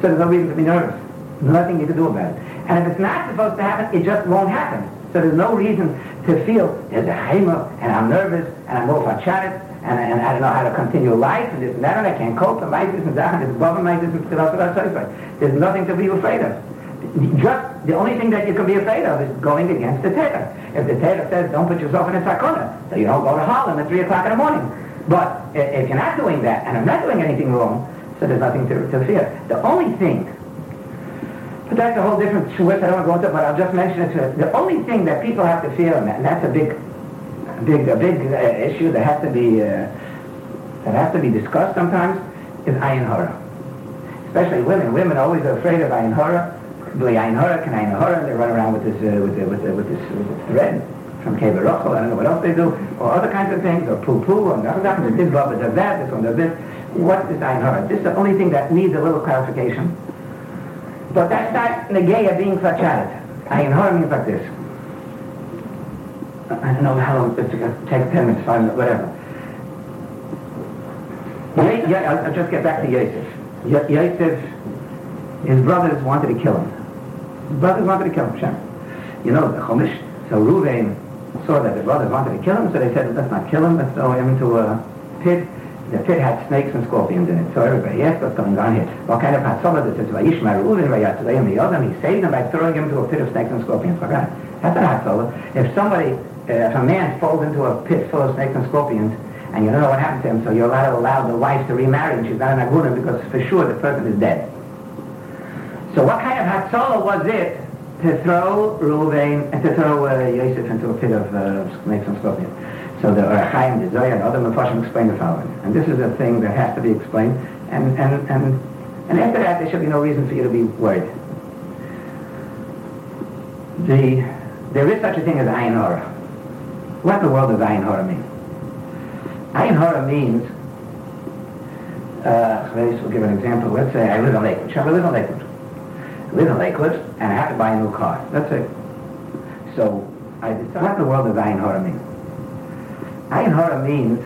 So there's no reason to be nervous. Nothing you can do about it. And if it's not supposed to happen, it just won't happen. So there's no reason to feel there's a chema and I'm nervous and I'm over and, and I don't know how to continue life, and this and that, and I can't cope, and life isn't that, and it's above my this, There's nothing to be afraid of. Just the only thing that you can be afraid of is going against the Torah. If the Torah says don't put yourself in a sakuna, so you don't go to Harlem at 3 o'clock in the morning. But if you're not doing that, and I'm not doing anything wrong, so there's nothing to, to fear. The only thing, but that's a whole different twist, I don't want to go into it, but I'll just mention it. To, you. the only thing that people have to fear, and that's a big big a big uh, issue that has to be uh, that has to be discussed sometimes is ayin hara. Especially women. Women are always afraid of ayin hara. Ayin hara, can ayin hara? They run around with this uh, with, the, with, the, with this with this thread from Keber I don't know what else they do, or other kinds of things, or poo poo, and other kinds of this rubber does that, this one does this. What is ayin hara? This is the only thing that needs a little clarification. But that's not negaya being fachadet. Ayin hara means like this. I don't know how long it's going to take 10 minutes, 5 minutes, whatever. Yeah, yeah, I'll, I'll, just get back to Yosef. Yosef, his brothers wanted to kill him. His brothers wanted to kill him, Shem. You know, the Chumash, so Ruvain saw that the brothers wanted to kill him, so they said, let's not kill him, let's throw him into a pit. the pit had snakes and scorpions in it. So everybody asked what's going on here. What kind of Hatzalah this is? Vayishma Reuven Vayatzalei and the other, he saved them by throwing him into a pit of snakes and scorpions. That's a Hatzalah. If somebody, if a man falls into a pit full of snakes and scorpions, and you don't know what happened to him, so you're allowed to allow the wife to remarry, and she's not an aguna because for sure the person is dead. So what kind of Hatzalah was it to throw Reuven and to throw uh, Yosef into a pit of uh, snakes and scorpions? So the uh, Chaim, the Zohar, and other Mephoshim explain the following. And this is a thing that has to be explained. And, and, and, and after that, there should be no reason for you to be worried. The, there is such a thing as Ayin Hora. What in the world does Ayin Hora mean? Ayin Hora means, uh, let's give an example. Let's say I live in Lakewood. Shall I live in Lakewood? I live in Lakewood, and I have to buy a new car. That's it. So I what in the world does Ayin Hora mean? Ayin Hora means,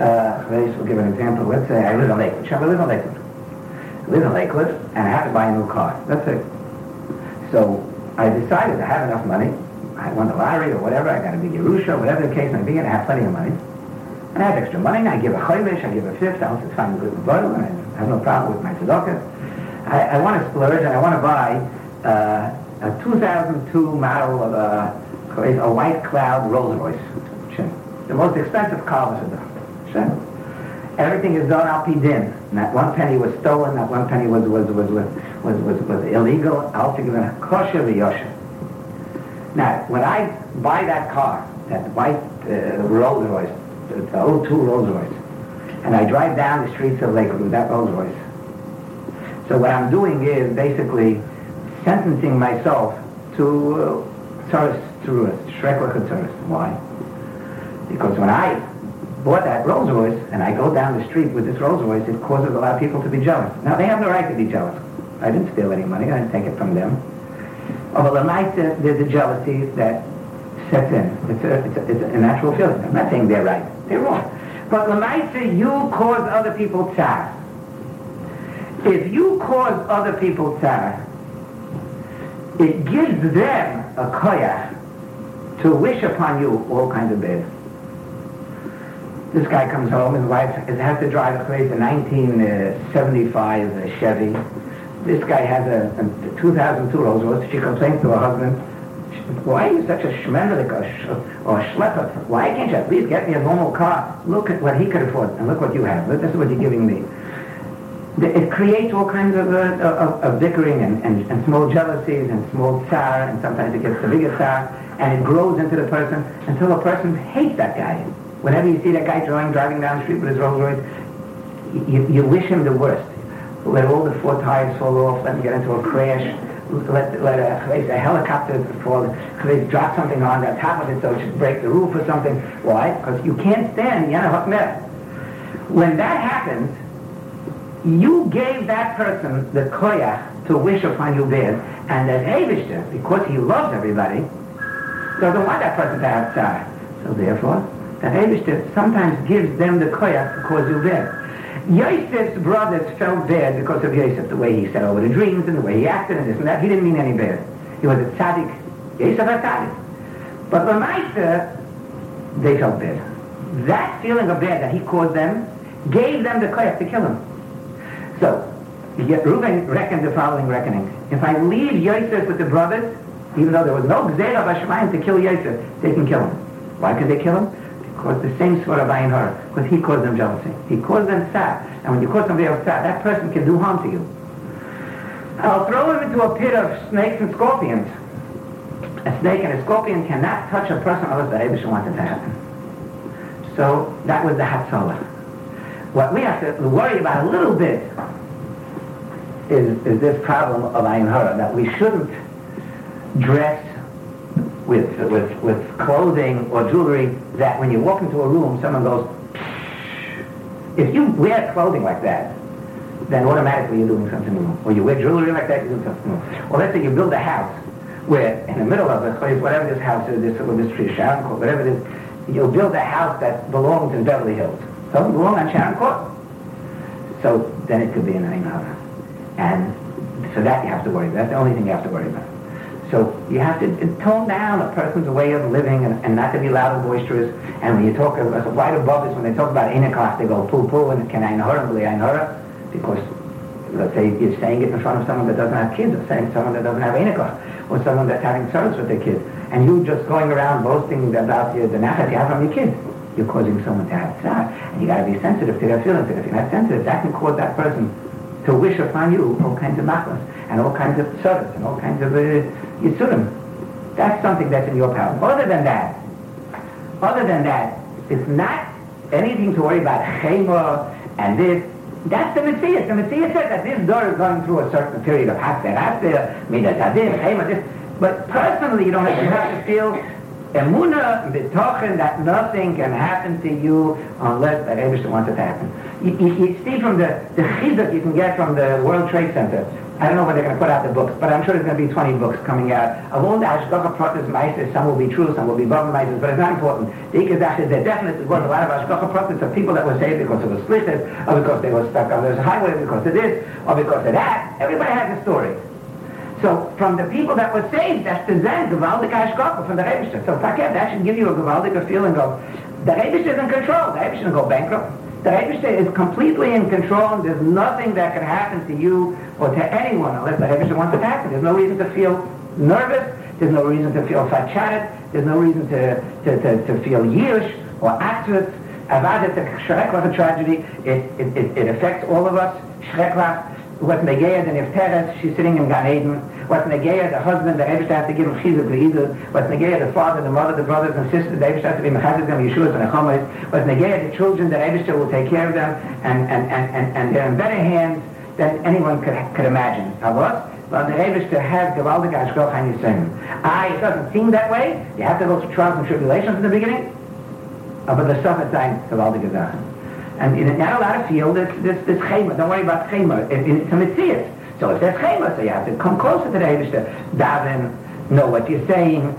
uh, we'll give an example. Let's say I live in Lakewood. Shall I live in Lakewood? I live in Lakewood, and I have to buy a new car. That's it. So I decided I have enough money. I won the lottery or whatever. I got a big Yerusha, whatever the case may be, and I have plenty of money. And I have extra money, and I give a choymish, I give a fifth, I also find a good bottle, and I have no problem with my tzedakah. I, I want to splurge, and I want to buy uh, a 2002 model of a, a white cloud Rolls Royce. The most expensive car was the Everything is done al din. Not one penny was stolen, not one penny was was was was was, was, was illegal. Altogether kosher v'yosher. Now, when I buy that car, that white uh, Rolls Royce, the old 02 Rolls Royce, and I drive down the streets of Lakewood with that Rolls Royce. So what I'm doing is basically sentencing myself to uh, tourist, tourist, Shrekla tourist. Why? Because when I bought that Rolls Royce and I go down the street with this Rolls Royce, it causes a lot of people to be jealous. Now, they have the right to be jealous. I didn't steal any money. I didn't take it from them. The night there's a jealousy that sets in. It's a, it's, a, it's a natural feeling. I'm not saying they're right. They're wrong. But Lamaisa, you cause other people tzar. If you cause other people tzar, it gives them a koyach to wish upon you all kinds of bad. This guy comes home, his wife has to drive a place, a 1975 Chevy. This guy has a, a 2002 Rolls Royce. She complains to her husband, why are you such a schmendelik or, sh- or schlepper? Why can't you at least get me a normal car? Look at what he could afford, and look what you have. This is what you're giving me. It creates all kinds of, uh, of, of bickering and, and, and small jealousies and small tsar, and sometimes it gets the bigger tsar, and it grows into the person until the person hates that guy. Whenever you see that guy driving, driving down the street with his Rolls Royce, you, you wish him the worst. Let all the four tires fall off, let him get into a crash, let, let a, a helicopter fall, drop something on the top of it so it should break the roof or something. Why? Because you can't stand Yana Hakmer. When that happens, you gave that person the koyach to wish upon you bad, and that Avishter, because he loves everybody, doesn't want that person to have. So therefore, that Avishter sometimes gives them the koyach to cause you bad. Yosef's brothers felt bad because of Yosef, the way he said over the dreams and the way he acted and this and that. He didn't mean any bad. He was a tzaddik. Yosef a tzaddik. But Lamaisa, they felt bad. That feeling of bad that he caused them gave them the koyach to kill him. So, Reuben reckoned the following reckoning. If I leave Yosef with the brothers, even though there was no Gzera Bashmayim to kill Yosef, they can kill him. Why could they kill him? Because the same sort of Ayin Hora, because he caused them jealousy. He caused them sad. And when you cause somebody else sad, that person can do harm to you. I'll throw him into a pit of snakes and scorpions. A snake and a scorpion cannot touch a person unless the Abish wanted to happen. So that was the Hatzalah. What we have to worry about a little bit is, is this problem of Ayin Hora, that we shouldn't dress with, with, with clothing or jewelry that when you walk into a room, someone goes, if you wear clothing like that, then automatically you're doing something wrong. Or you wear jewelry like that, you're doing something wrong. Or let's say you build a house where in the middle of the place, whatever this house is, this, this tree, Sharon Court, whatever it is, you'll build a house that belongs in Beverly Hills. Doesn't belong on Sharon Court. So then it could be an Ayin Hora. And so that you have to worry about. That's the only thing you have to worry about. So you have to tone down a person's way of living and, and not to be loud and boisterous. And when you talk, uh, right above this, when they talk about Enoch, they go poo-poo and can I know her, I know her, because let's say you're saying it in front of someone that doesn't have kids, or saying someone that doesn't have Enoch, or someone that's having service with their kids, and you just going around boasting about the, the nachas you have from your kids. You're causing someone to have tzar, and you got to be sensitive to their feelings. If you're not sensitive, that can cause that person to wish upon you all kinds of machlas, and all kinds of service, and all kinds of uh, yisurim. That's something that's in your power. Other than that, other than that, it's not anything to worry about chemo and this. That's the Messiah. The Messiah said that this door is going through a certain period of haster, haster, midas adim, chemo, this. But personally, you don't have, you have to feel emuna betochen that nothing can happen to you unless the Rebbe wants it to happen. You, you, you, see from the, the chizuk you can get from the World Trade Center, I don't know when they're going to put out the books, but I'm sure there's going to be 20 books coming out of all the Ashgacha Pratis Meises. Some will be true, some will be Bava Meises, but it's not important. The Ikazach is there definitely was a lot of Ashgacha Pratis of people that were saved because of was split, or because they were stuck on this highway, because of this, or because of that. Everybody has a story. So from the people that were saved, that's the Zen, Gewaldig Ashgacha from the Rebbe. So forget that should give you a Gewaldig feeling of the Rebbe is in control. The Rebbe shouldn't go bankrupt. The Rebbe is completely in control and there's nothing that can happen to you or to anyone unless the Rebbe wants it to happen. There's no reason to feel nervous. There's no reason to feel fatchated. There's no reason to, to, to, to feel yish or atzvitz. Avad, it's a tragedy. It, it, it, affects all of us. Shreklach, what Negeya, the Nifteres, she's sitting in Gan Eden. What Negeya, the husband, the Ebrish has to give him chizuk v'idud. What Negeya, the father, the mother, the brothers and sisters, the Ebrish has to be mechazid them, Yeshuas and Achomis. What Negeya, the children, the Ebrish will take care of them, and, and, and, and, and they're in better hands than anyone could, could imagine. Avos? Well, the Ebrish has gewaldig ashkoch and yisayim. Ah, it doesn't seem that way. You have to go through trials and tribulations in the beginning. Uh, but the stuff is saying gewaldig Sachen. And you're not allowed to feel this, this, this chema. Don't worry about chema. It, it's a mitzvah. So there's chema, so you have to come closer to the Eibush to daven, know what you're saying.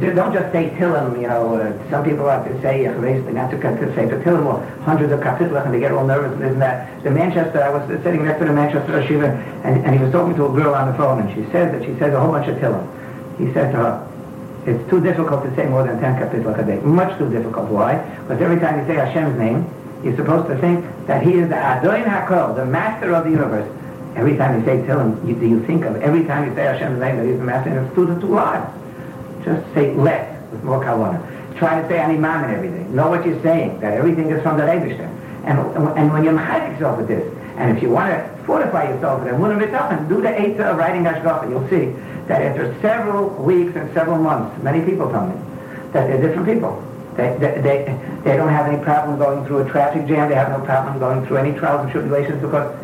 Don't just say Tillim, you know, uh, some people have to say, not to, to say to Tillim or hundreds of kapitlas and they get all nervous and that. The Manchester, I was sitting next to the Manchester Yeshiva and, and he was talking to a girl on the phone and she says that she says a whole bunch of Tillim. He said to her, it's too difficult to say more than 10 kapitlas a day. Much too difficult. Why? Because every time you say Hashem's name, you're supposed to think that he is the Adoin HaKol, the master of the universe. Every time you say Tillim, you, do you think of every time you say Hashem's name that he's the master, and it's too, too hard. Just say less, with more kavanah. Try to say animam and everything. Know what you're saying, that everything is from the Rebishter. And, and when you mechanic yourself with this, and if you want to fortify yourself with it, and do the eight of writing Hashgacha, you'll see that after several weeks and several months, many people tell me that they're different people. They, they, they, they don't have any problem going through a traffic jam. They have no problem going through any trials and tribulations because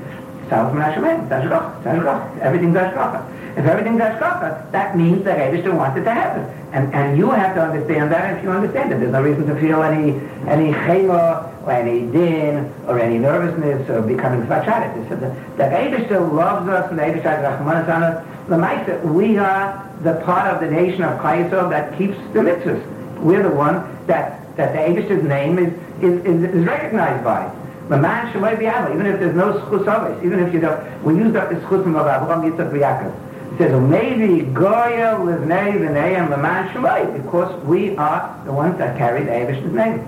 everything's Ashgacha. If everything everything's Ashgacha, that means the Rebbe wants it to happen. And, and you have to understand that if you understand it. There's no reason to feel any any chema or any din or any nervousness or becoming fachadet. The, the Rebbe loves us and the Rebbe has Rahman on us. The we are the part of the nation of Chayesov that keeps the mitzvahs. We're the one that, that the Abish's name is, is, is, is recognized by. Man Shemay B'Yama, even if there's no schus of even if you don't, we used up the schus of Avraham Yitzchak B'Yaakov. It says, well, maybe Goya Livnei V'Nei and man Shemay, because we are the ones that carry the Abish's name.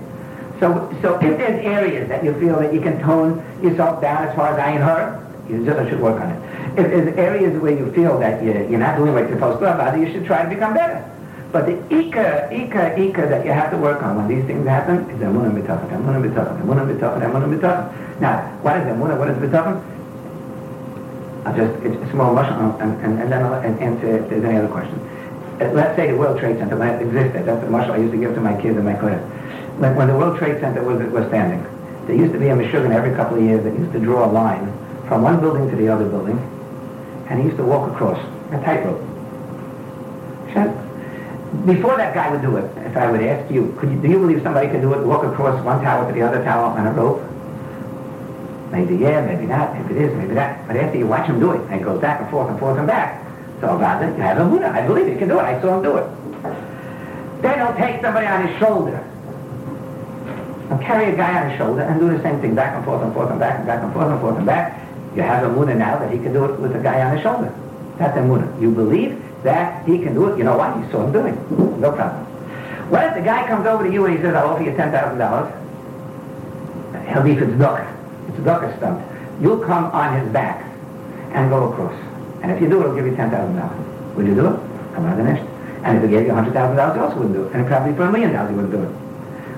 So, so if there's areas that you feel that you can tone yourself down as far as I and her, you just should work on it. If there's areas where you feel that you're, you're not doing what you're supposed to about it, you should try to become better. But the ika, ika, ika that you have to work on when these things happen is emunah mitachat, emunah mitachat, emunah mitachat, emunah mitachat. Now, what is emunah? What is mitachat? I'll just, it's a small mushroom, and, and, and then I'll answer if there's any other questions. Uh, let's say the World Trade Center, it existed, that's the mushroom I used to give to my kids in my class. When, when the World Trade Center was, was standing, there used to be a Meshuggah every couple of years that used to draw a line from one building to the other building, and he used to walk across a tightrope before that guy would do it, if I would ask you, could you, do you believe somebody could do it, walk across one tower to the other tower on a rope? Maybe yeah, maybe not, maybe it is, maybe that. But after you watch him do it, and he goes back and forth and forth and back, so about it, you have a Buddha. I believe he can do it. I saw him do it. Then he'll take somebody on his shoulder. and carry a guy on his shoulder and do the same thing, back and forth and forth and back and back and forth and forth and back. You have a Muna now that he can do it with a guy on his shoulder. That's a Muna. You believe that he can do it. You know why? You saw him doing it. No problem. What if the guy comes over to you and he says, I'll offer you $10,000? He'll be a tzedakah stunt. You'll come on his back and go across. And if you do it, he'll give you $10,000. Will you do it? Come on the next. And if he gave you $100,000, he also wouldn't do it. And probably for a million dollars, he wouldn't do it.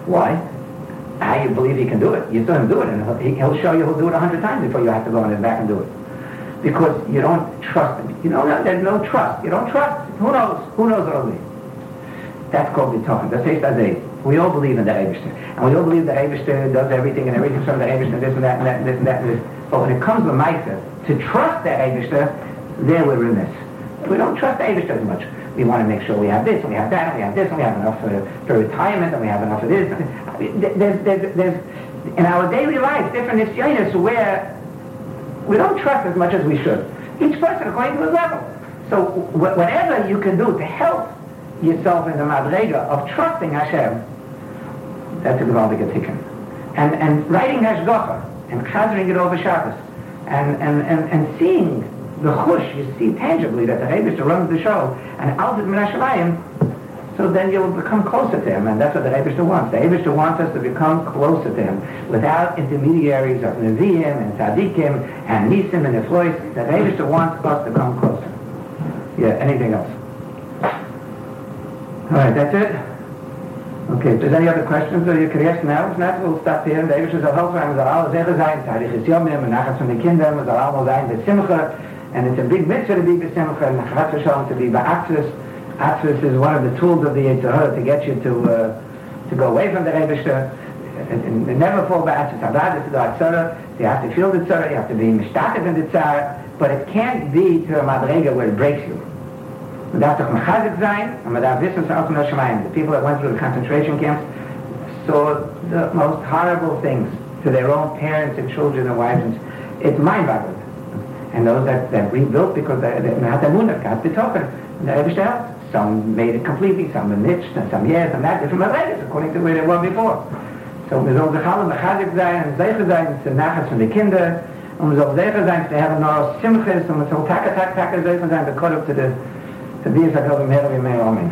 Why? How you believe he can do it? You saw him do it, and he'll, he'll show you he'll do it a hundred times before you have to go on his back and do it. Because you don't trust him. You know, there's no trust. You don't trust. Who knows? Who knows what it'll be? That's called the Tochen. That's Eish We all believe in the Eibishter. And we all believe that Eibishter does everything and everything's from the Eibishter, this and that and that and this and that and this. But when it comes to Maisa, to trust the Eibishter, there we're remiss. We don't trust the Eibishter as much. We want to make sure we have this and we have that and we have this and we have enough for, for retirement and we have enough for this. There's, there's, there's, in our daily life, different isyonis where we don't trust as much as we should. Each person according to his level. So wh- whatever you can do to help yourself in the madrega of trusting Hashem, that's a gewaltige tikkun. And, and writing Hashgacha and chazering it over Shabbos and, and, and, and seeing the chush, you see tangibly that the Rebbe runs the show and Alvin Menashamayim so then you'll become closer to him, and that's what the Rebbe wants. The Rebbe wants us to become closer to him without intermediaries of Nevi'im and Tzaddikim and Nisim and Neflois. The Rebbe wants us to come closer. Yeah, anything else? All right, that's it? Okay, if there's any other questions, or you can ask now. If not, we'll stop here. The Rebbe soll helfen, wir soll alle Sache sein, Tarichis Yomim, und nachher von den Kindern, wir soll Simcha, and it's a big mitzvah to be B'Simcha, and Shalom to be Ba'atzis, Atzvus is one of the tools of the Yitzhahara to get you to uh, to go away from the Rebishter and, and, never fall back to to the Atzara. You have to feel the Tzara, you have to be Mishtaket in the Tzara, but it can't be to a Madrega where it breaks you. And The people that went through the concentration camps saw the most horrible things to their own parents and children and wives. And it's mind-boggling. And those that, that rebuilt because they, they had the munah, got the token, and the Rebishter some made it completely, some were niched, and some yes, and that, different Madregas, according to where they were before. So wir sollen sich alle mechazik sein, und sicher sein, zu nachher von den Kindern, und wir sollen sicher sein, zu haben noch Simchis, und wir sollen taka, taka, taka, sicher sein, to the, to these, I go, mehr, mehr, mehr, mehr,